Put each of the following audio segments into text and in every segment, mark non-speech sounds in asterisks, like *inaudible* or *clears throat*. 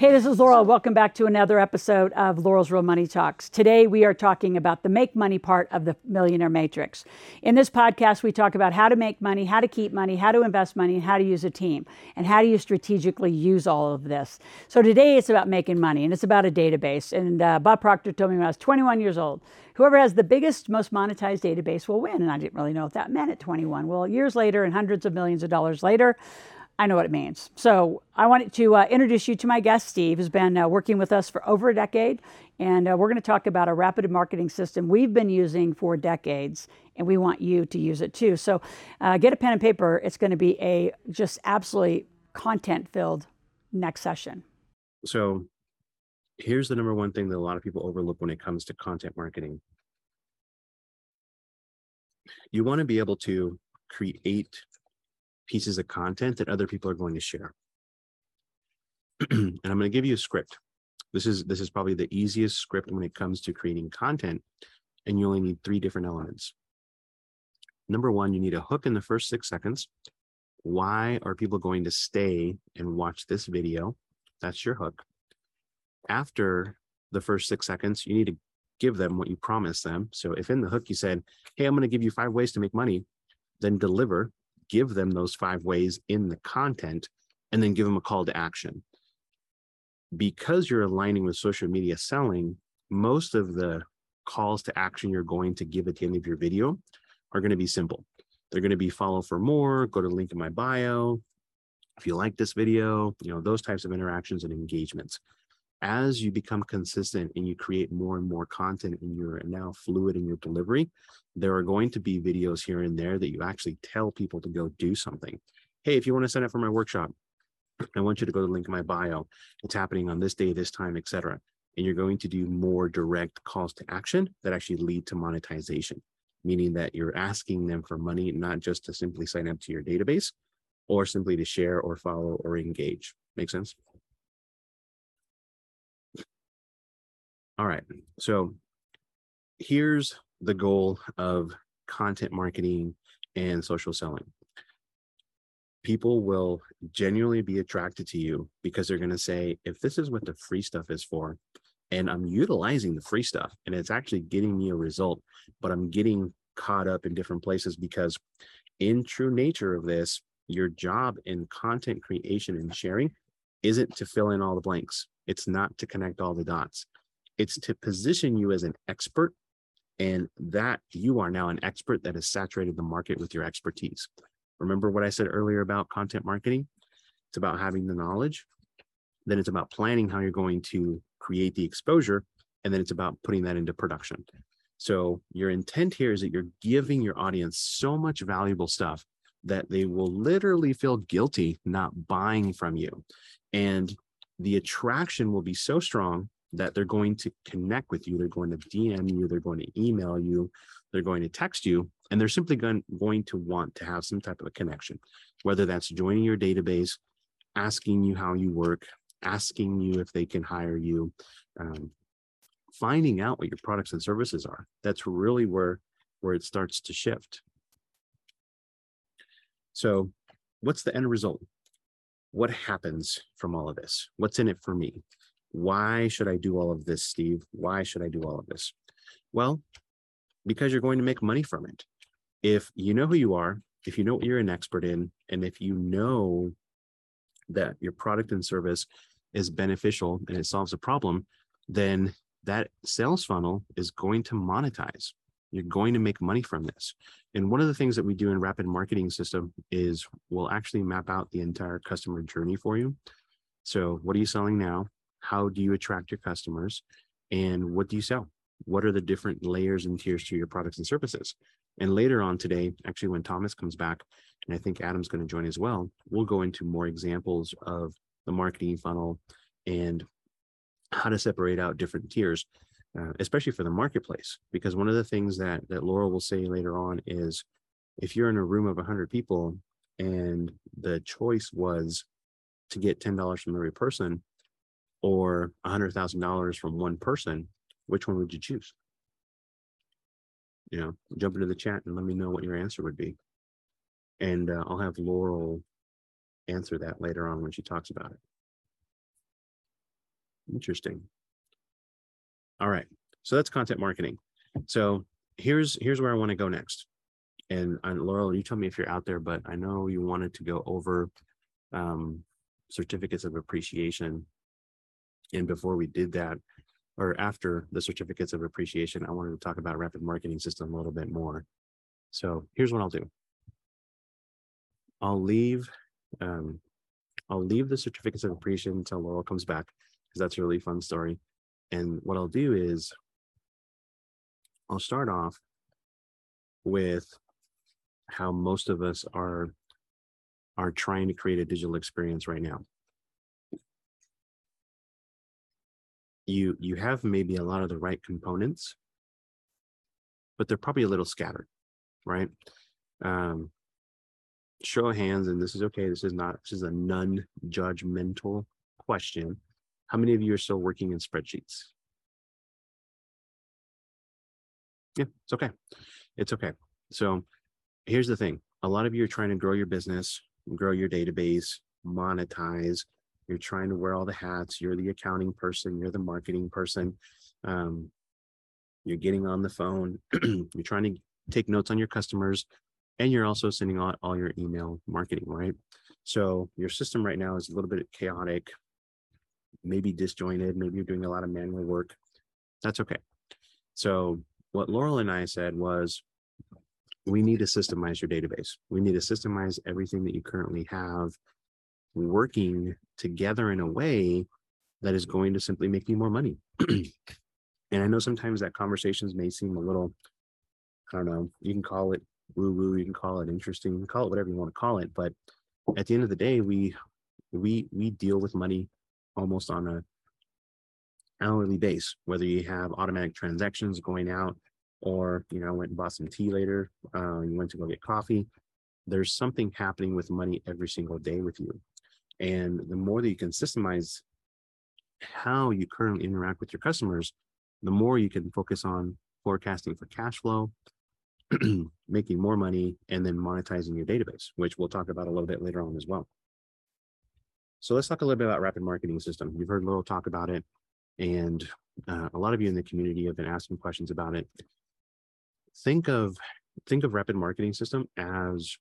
Hey, this is Loral. Welcome back to another episode of Loral's Real Money Talks. Today, we are talking about the make money part of the Millionaire Matrix. In this podcast, we talk about how to make money, how to keep money, how to invest money, and how to use a team, and how do you strategically use all of this. So, today, it's about making money, and it's about a database. And uh, Bob Proctor told me when I was 21 years old whoever has the biggest, most monetized database will win. And I didn't really know what that meant at 21. Well, years later, and hundreds of millions of dollars later, I know what it means. So I wanted to uh, introduce you to my guest, Steve, who's been uh, working with us for over a decade. And uh, we're going to talk about a rapid marketing system we've been using for decades, and we want you to use it too. So uh, get a pen and paper. It's going to be a just absolutely content filled next session. So here's the number one thing that a lot of people overlook when it comes to content marketing you want to be able to create pieces of content that other people are going to share. *clears throat* and I'm going to give you a script. This is this is probably the easiest script when it comes to creating content, and you only need three different elements. Number one, you need a hook in the first six seconds. Why are people going to stay and watch this video? That's your hook. After the first six seconds, you need to give them what you promised them. So if in the hook you said, Hey, I'm going to give you five ways to make money, then deliver give them those five ways in the content and then give them a call to action. Because you're aligning with social media selling, most of the calls to action you're going to give at the end of your video are going to be simple. They're going to be follow for more, go to link in my bio. If you like this video, you know, those types of interactions and engagements as you become consistent and you create more and more content and you're now fluid in your delivery, there are going to be videos here and there that you actually tell people to go do something. Hey, if you want to sign up for my workshop, *clears throat* I want you to go to the link in my bio. It's happening on this day, this time, etc. And you're going to do more direct calls to action that actually lead to monetization, meaning that you're asking them for money, not just to simply sign up to your database or simply to share or follow or engage. Make sense? All right. So here's the goal of content marketing and social selling. People will genuinely be attracted to you because they're going to say, if this is what the free stuff is for, and I'm utilizing the free stuff and it's actually getting me a result, but I'm getting caught up in different places because, in true nature of this, your job in content creation and sharing isn't to fill in all the blanks. It's not to connect all the dots. It's to position you as an expert and that you are now an expert that has saturated the market with your expertise. Remember what I said earlier about content marketing? It's about having the knowledge. Then it's about planning how you're going to create the exposure. And then it's about putting that into production. So your intent here is that you're giving your audience so much valuable stuff that they will literally feel guilty not buying from you. And the attraction will be so strong that they're going to connect with you. They're going to DM you, they're going to email you, they're going to text you, and they're simply going, going to want to have some type of a connection, whether that's joining your database, asking you how you work, asking you if they can hire you, um, finding out what your products and services are. That's really where, where it starts to shift. So, what's the end result? What happens from all of this? What's in it for me? Why should I do all of this, Steve? Why should I do all of this? Well, because you're going to make money from it. If you know who you are, if you know what you're an expert in, and if you know that your product and service is beneficial and it solves a problem, then that sales funnel is going to monetize. You're going to make money from this. And one of the things that we do in Rapid Marketing System is we'll actually map out the entire customer journey for you. So, what are you selling now? How do you attract your customers and what do you sell what are the different layers and tiers to your products and services and later on today actually when thomas comes back and i think adam's going to join as well we'll go into more examples of the marketing funnel and how to separate out different tiers uh, especially for the marketplace. Because one of the things that that Loral will say later on is, if you're in a room of 100 people and the choice was to get $10 from every person or $100,000 from one person, which one would you choose? You know, jump into the chat and let me know what your answer would be. And uh, I'll have Loral answer that later on when she talks about it. Interesting. All right. So that's content marketing. So here's here's where I want to go next. And, and Loral, you tell me if you're out there, but I know you wanted to go over um, certificates of appreciation. And before we did that, or after the certificates of appreciation, I wanted to talk about rapid marketing system a little bit more. So here's what I'll do. I'll leave um, I'll leave the certificates of appreciation until Loral comes back because that's a really fun story. And what I'll do is I'll start off with how most of us are are trying to create a digital experience right now. You you have maybe a lot of the right components, but they're probably a little scattered, right? Um, show of hands, and this is okay. This is not this is a non-judgmental question. How many of you are still working in spreadsheets? Yeah, it's okay. It's okay. So here's the thing. A lot of you are trying to grow your business, grow your database, monetize. You're trying to wear all the hats. You're the accounting person. You're the marketing person. Um, you're getting on the phone. *clears throat* you're trying to take notes on your customers and you're also sending out all your email marketing, right? So your system right now is a little bit chaotic, maybe disjointed, maybe you're doing a lot of manual work. That's okay. So what Loral and I said was we need to systemize your database. We need to systemize everything that you currently have working together in a way that is going to simply make you more money. *clears throat* and I know sometimes that conversations may seem a little, I don't know, you can call it woo woo, you can call it interesting, you can call it whatever you want to call it. But at the end of the day, we we we deal with money almost on a hourly base, whether you have automatic transactions going out or you know went and bought some tea later uh, you went to go get coffee there's something happening with money every single day with you and the more that you can systemize how you currently interact with your customers the more you can focus on forecasting for cash flow *clears throat* making more money and then monetizing your database which we'll talk about a little bit later on as well. So let's talk a little bit about rapid marketing system. You've heard Loral talk about it and uh, a lot of you in the community have been asking questions about it. Think of think of rapid marketing system as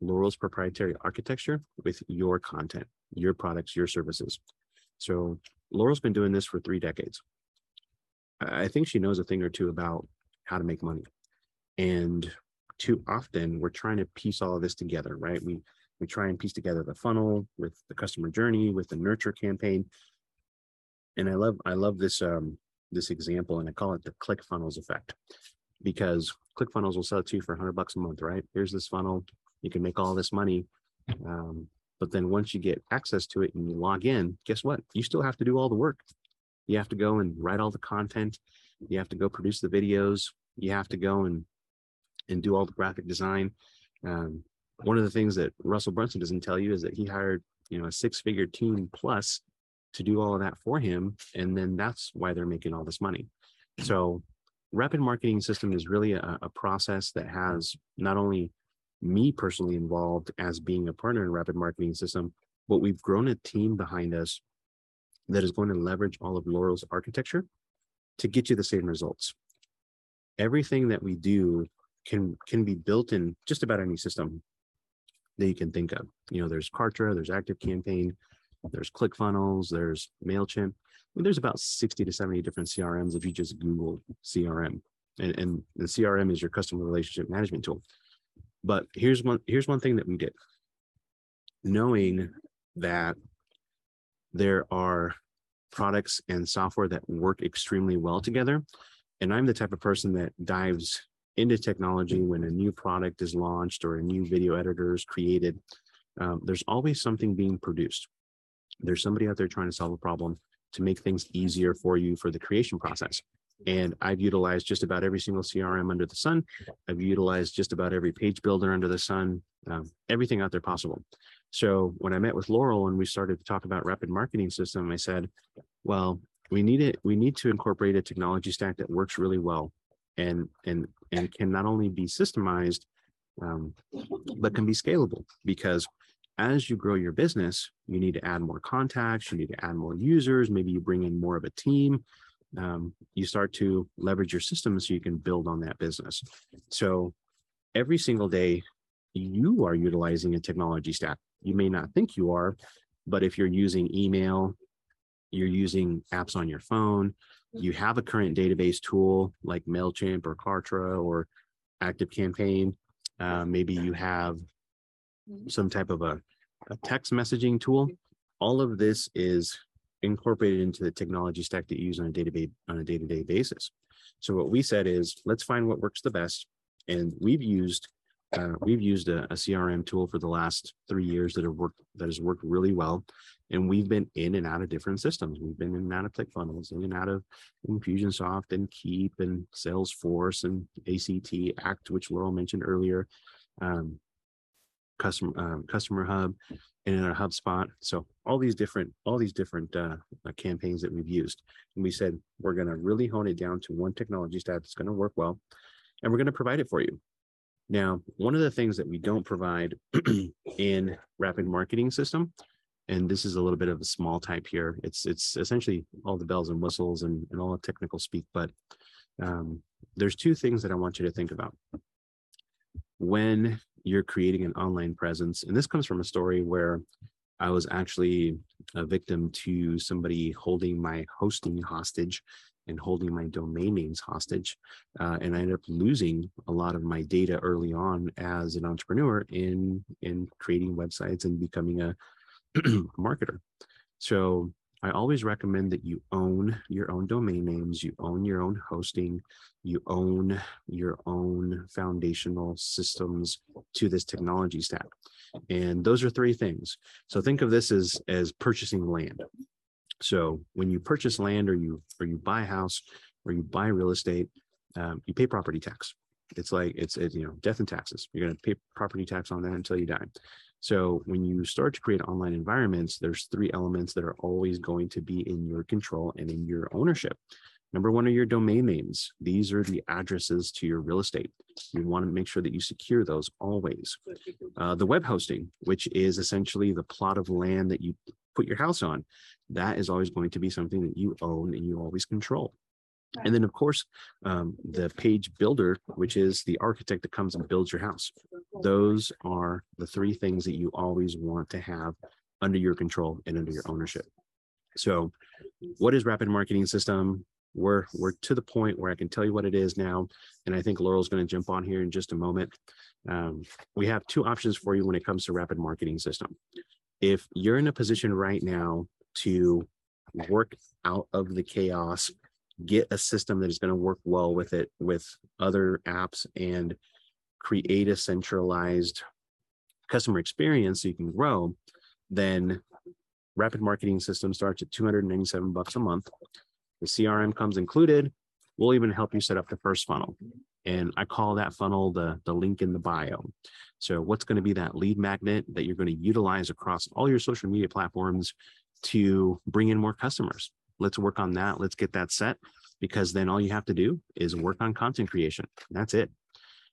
Loral's proprietary architecture with your content, your products, your services. So Loral's been doing this for three decades. I think she knows a thing or two about how to make money. And too often we're trying to piece all of this together, right? We we try and piece together the funnel with the customer journey, with the nurture campaign. And I love I love this um this example and I call it the ClickFunnels effect because ClickFunnels will sell it to you for 100 bucks a month, right? Here's this funnel. You can make all this money. Um, but then once you get access to it and you log in, guess what? You still have to do all the work. You have to go and write all the content. You have to go produce the videos. You have to go and and do all the graphic design. Um, one of the things that Russell Brunson doesn't tell you is that he hired, you know, a six-figure team plus to do all of that for him, and then that's why they're making all this money. So rapid marketing system is really a, a, process that has not only me personally involved as being a partner in rapid marketing system, but we've grown a team behind us that is going to leverage all of Loral's architecture to get you the same results. Everything that we do can can be built in just about any system that you can think of. You know, there's Kartra, there's Active Campaign, there's ClickFunnels, there's MailChimp I mean, there's about 60 to 70 different CRMs if you just Google CRM. And, and the CRM is your customer relationship management tool. But here's one here's one thing that we did. Knowing that there are products and software that work extremely well together. And I'm the type of person that dives into technology when a new product is launched or a new video editor is created. Um, there's always something being produced. There's somebody out there trying to solve a problem to make things easier for you for the creation process. And I've utilized just about every single CRM under the sun. I've utilized just about every page builder under the sun, um, everything out there possible. So when I met with Loral and we started to talk about rapid marketing system, I said, well, we need it. We need to incorporate a technology stack that works really well and and and can not only be systemized, um, but can be scalable because as you grow your business, you need to add more contacts, you need to add more users, maybe you bring in more of a team. Um, you start to leverage your system so you can build on that business. So every single day, you are utilizing a technology stack. You may not think you are, but if you're using email, you're using apps on your phone, you have a current database tool like MailChimp or Kartra or Active Campaign. Uh, maybe you have some type of a, a text messaging tool. All of this is incorporated into the technology stack that you use on a day-to-day on a day-to-day basis. So what we said is let's find what works the best. And we've used uh, we've used a, a, CRM tool for the last three years that have worked that has worked really well. And we've been in and out of different systems. We've been in and out of ClickFunnels, in and out of Infusionsoft and Keap and Salesforce and ACT Act, which Loral mentioned earlier. Um, customer um, customer hub and in our HubSpot. So all these different all these different uh, uh campaigns that we've used, and we said we're going to really hone it down to one technology stack that's going to work well, and we're going to provide it for you. Now, one of the things that we don't provide *clears throat* in Rapid Marketing System, and this is a little bit of a small type here. It's it's essentially all the bells and whistles and, and all the technical speak, but um, there's two things that I want you to think about when you're creating an online presence. And this comes from a story where I was actually a victim to somebody holding my hosting hostage and holding my domain names hostage. Uh, and I ended up losing a lot of my data early on as an entrepreneur in, in creating websites and becoming a *clears throat* marketer. So I always recommend that you own your own domain names, you own your own hosting, you own your own foundational systems to this technology stack. And those are three things. So think of this as as purchasing land. So when you purchase land or you or you buy a house or you buy real estate, um, you pay property tax. It's like it's, it's you know death and taxes. You're going to pay property tax on that until you die. So when you start to create online environments, there's three elements that are always going to be in your control and in your ownership. Number one are your domain names. These are the addresses to your real estate. You want to make sure that you secure those always. Uh, the web hosting, which is essentially the plot of land that you put your house on, that is always going to be something that you own and you always control. And then, of course, um, the page builder, which is the architect that comes and builds your house. Those are the three things that you always want to have under your control and under your ownership. So, what is Rapid Marketing System? We're we're to the point where I can tell you what it is now, and I think Loral's going to jump on here in just a moment. Um, we have two options for you when it comes to Rapid Marketing System. If you're in a position right now to work out of the chaos get a system that is going to work well with it with other apps and create a centralized customer experience so you can grow then rapid marketing system starts at 297 bucks a month. The crm comes included. We'll even help you set up the first funnel. And i call that funnel the the link in the bio. So what's going to be that lead magnet that you're going to utilize across all your social media platforms to bring in more customers let's work on that. Let's get that set because then all you have to do is work on content creation. That's it.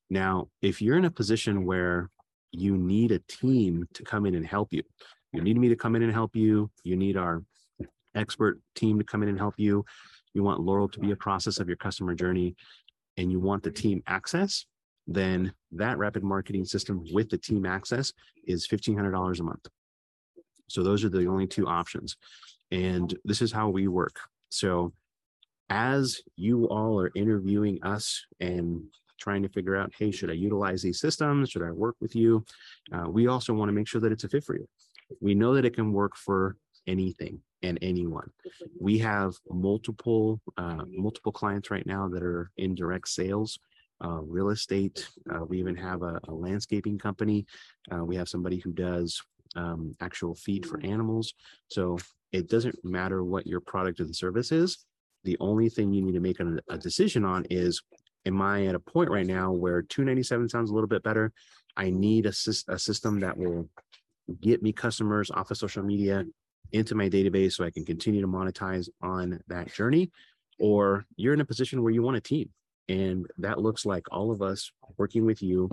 Now, if you're in a position where you need a team to come in and help you, you need me to come in and help you, you need our expert team to come in and help you, you want Loral to be a process of your customer journey, and you want the team access, then that rapid marketing system with the team access is $1,500 a month. So those are the only two options. And this is how we work. So as you all are interviewing us and trying to figure out, hey, should I utilize these systems? Should I work with you? Uh, we also want to make sure that it's a fit for you. We know that it can work for anything and anyone. We have multiple uh, multiple clients right now that are in direct sales, uh, real estate. Uh, we even have a, a landscaping company. Uh, we have somebody who does um, actual feed for animals. So it doesn't matter what your product and service is. The only thing you need to make a, a decision on is am I at a point right now where 297 sounds a little bit better? I need a, a system that will get me customers off of social media into my database so I can continue to monetize on that journey. Or you're in a position where you want a team. And that looks like all of us working with you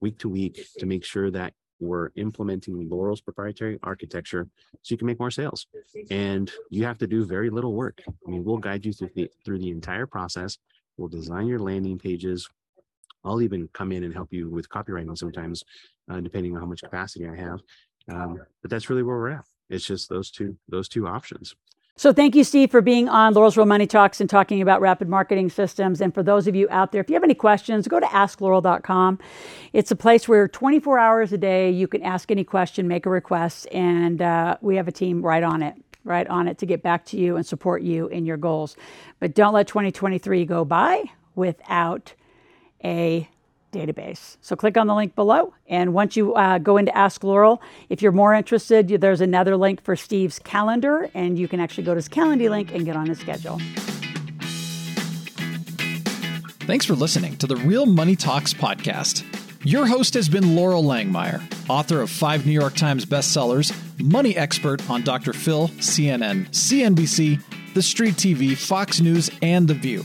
week to week to make sure that we're implementing Loral's proprietary architecture so you can make more sales. And you have to do very little work. I mean, we'll guide you through the through the entire process. We'll design your landing pages. I'll even come in and help you with copywriting sometimes, uh, depending on how much capacity I have. Um, but that's really where we're at. It's just those two those two options. So thank you, Steve, for being on Loral's Real Money Talks and talking about rapid marketing systems. And for those of you out there, if you have any questions, go to askloral.com. It's a place where 24 hours a day you can ask any question, make a request, and uh, we have a team right on it right on it to get back to you and support you in your goals. But don't let 2023 go by without a database. So click on the link below. And once you uh, go into Ask Loral, if you're more interested, there's another link for Steve's calendar, and you can actually go to his calendar link and get on his schedule. Thanks for listening to the Real Money Talks podcast. Your host has been Loral Langemeier, author of five New York Times bestsellers, money expert on Dr. Phil, CNN, CNBC, The Street TV, Fox News, and The View.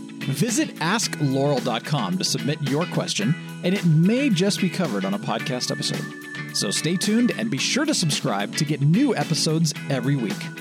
Visit askloral.com to submit your question, and it may just be covered on a podcast episode. So stay tuned and be sure to subscribe to get new episodes every week.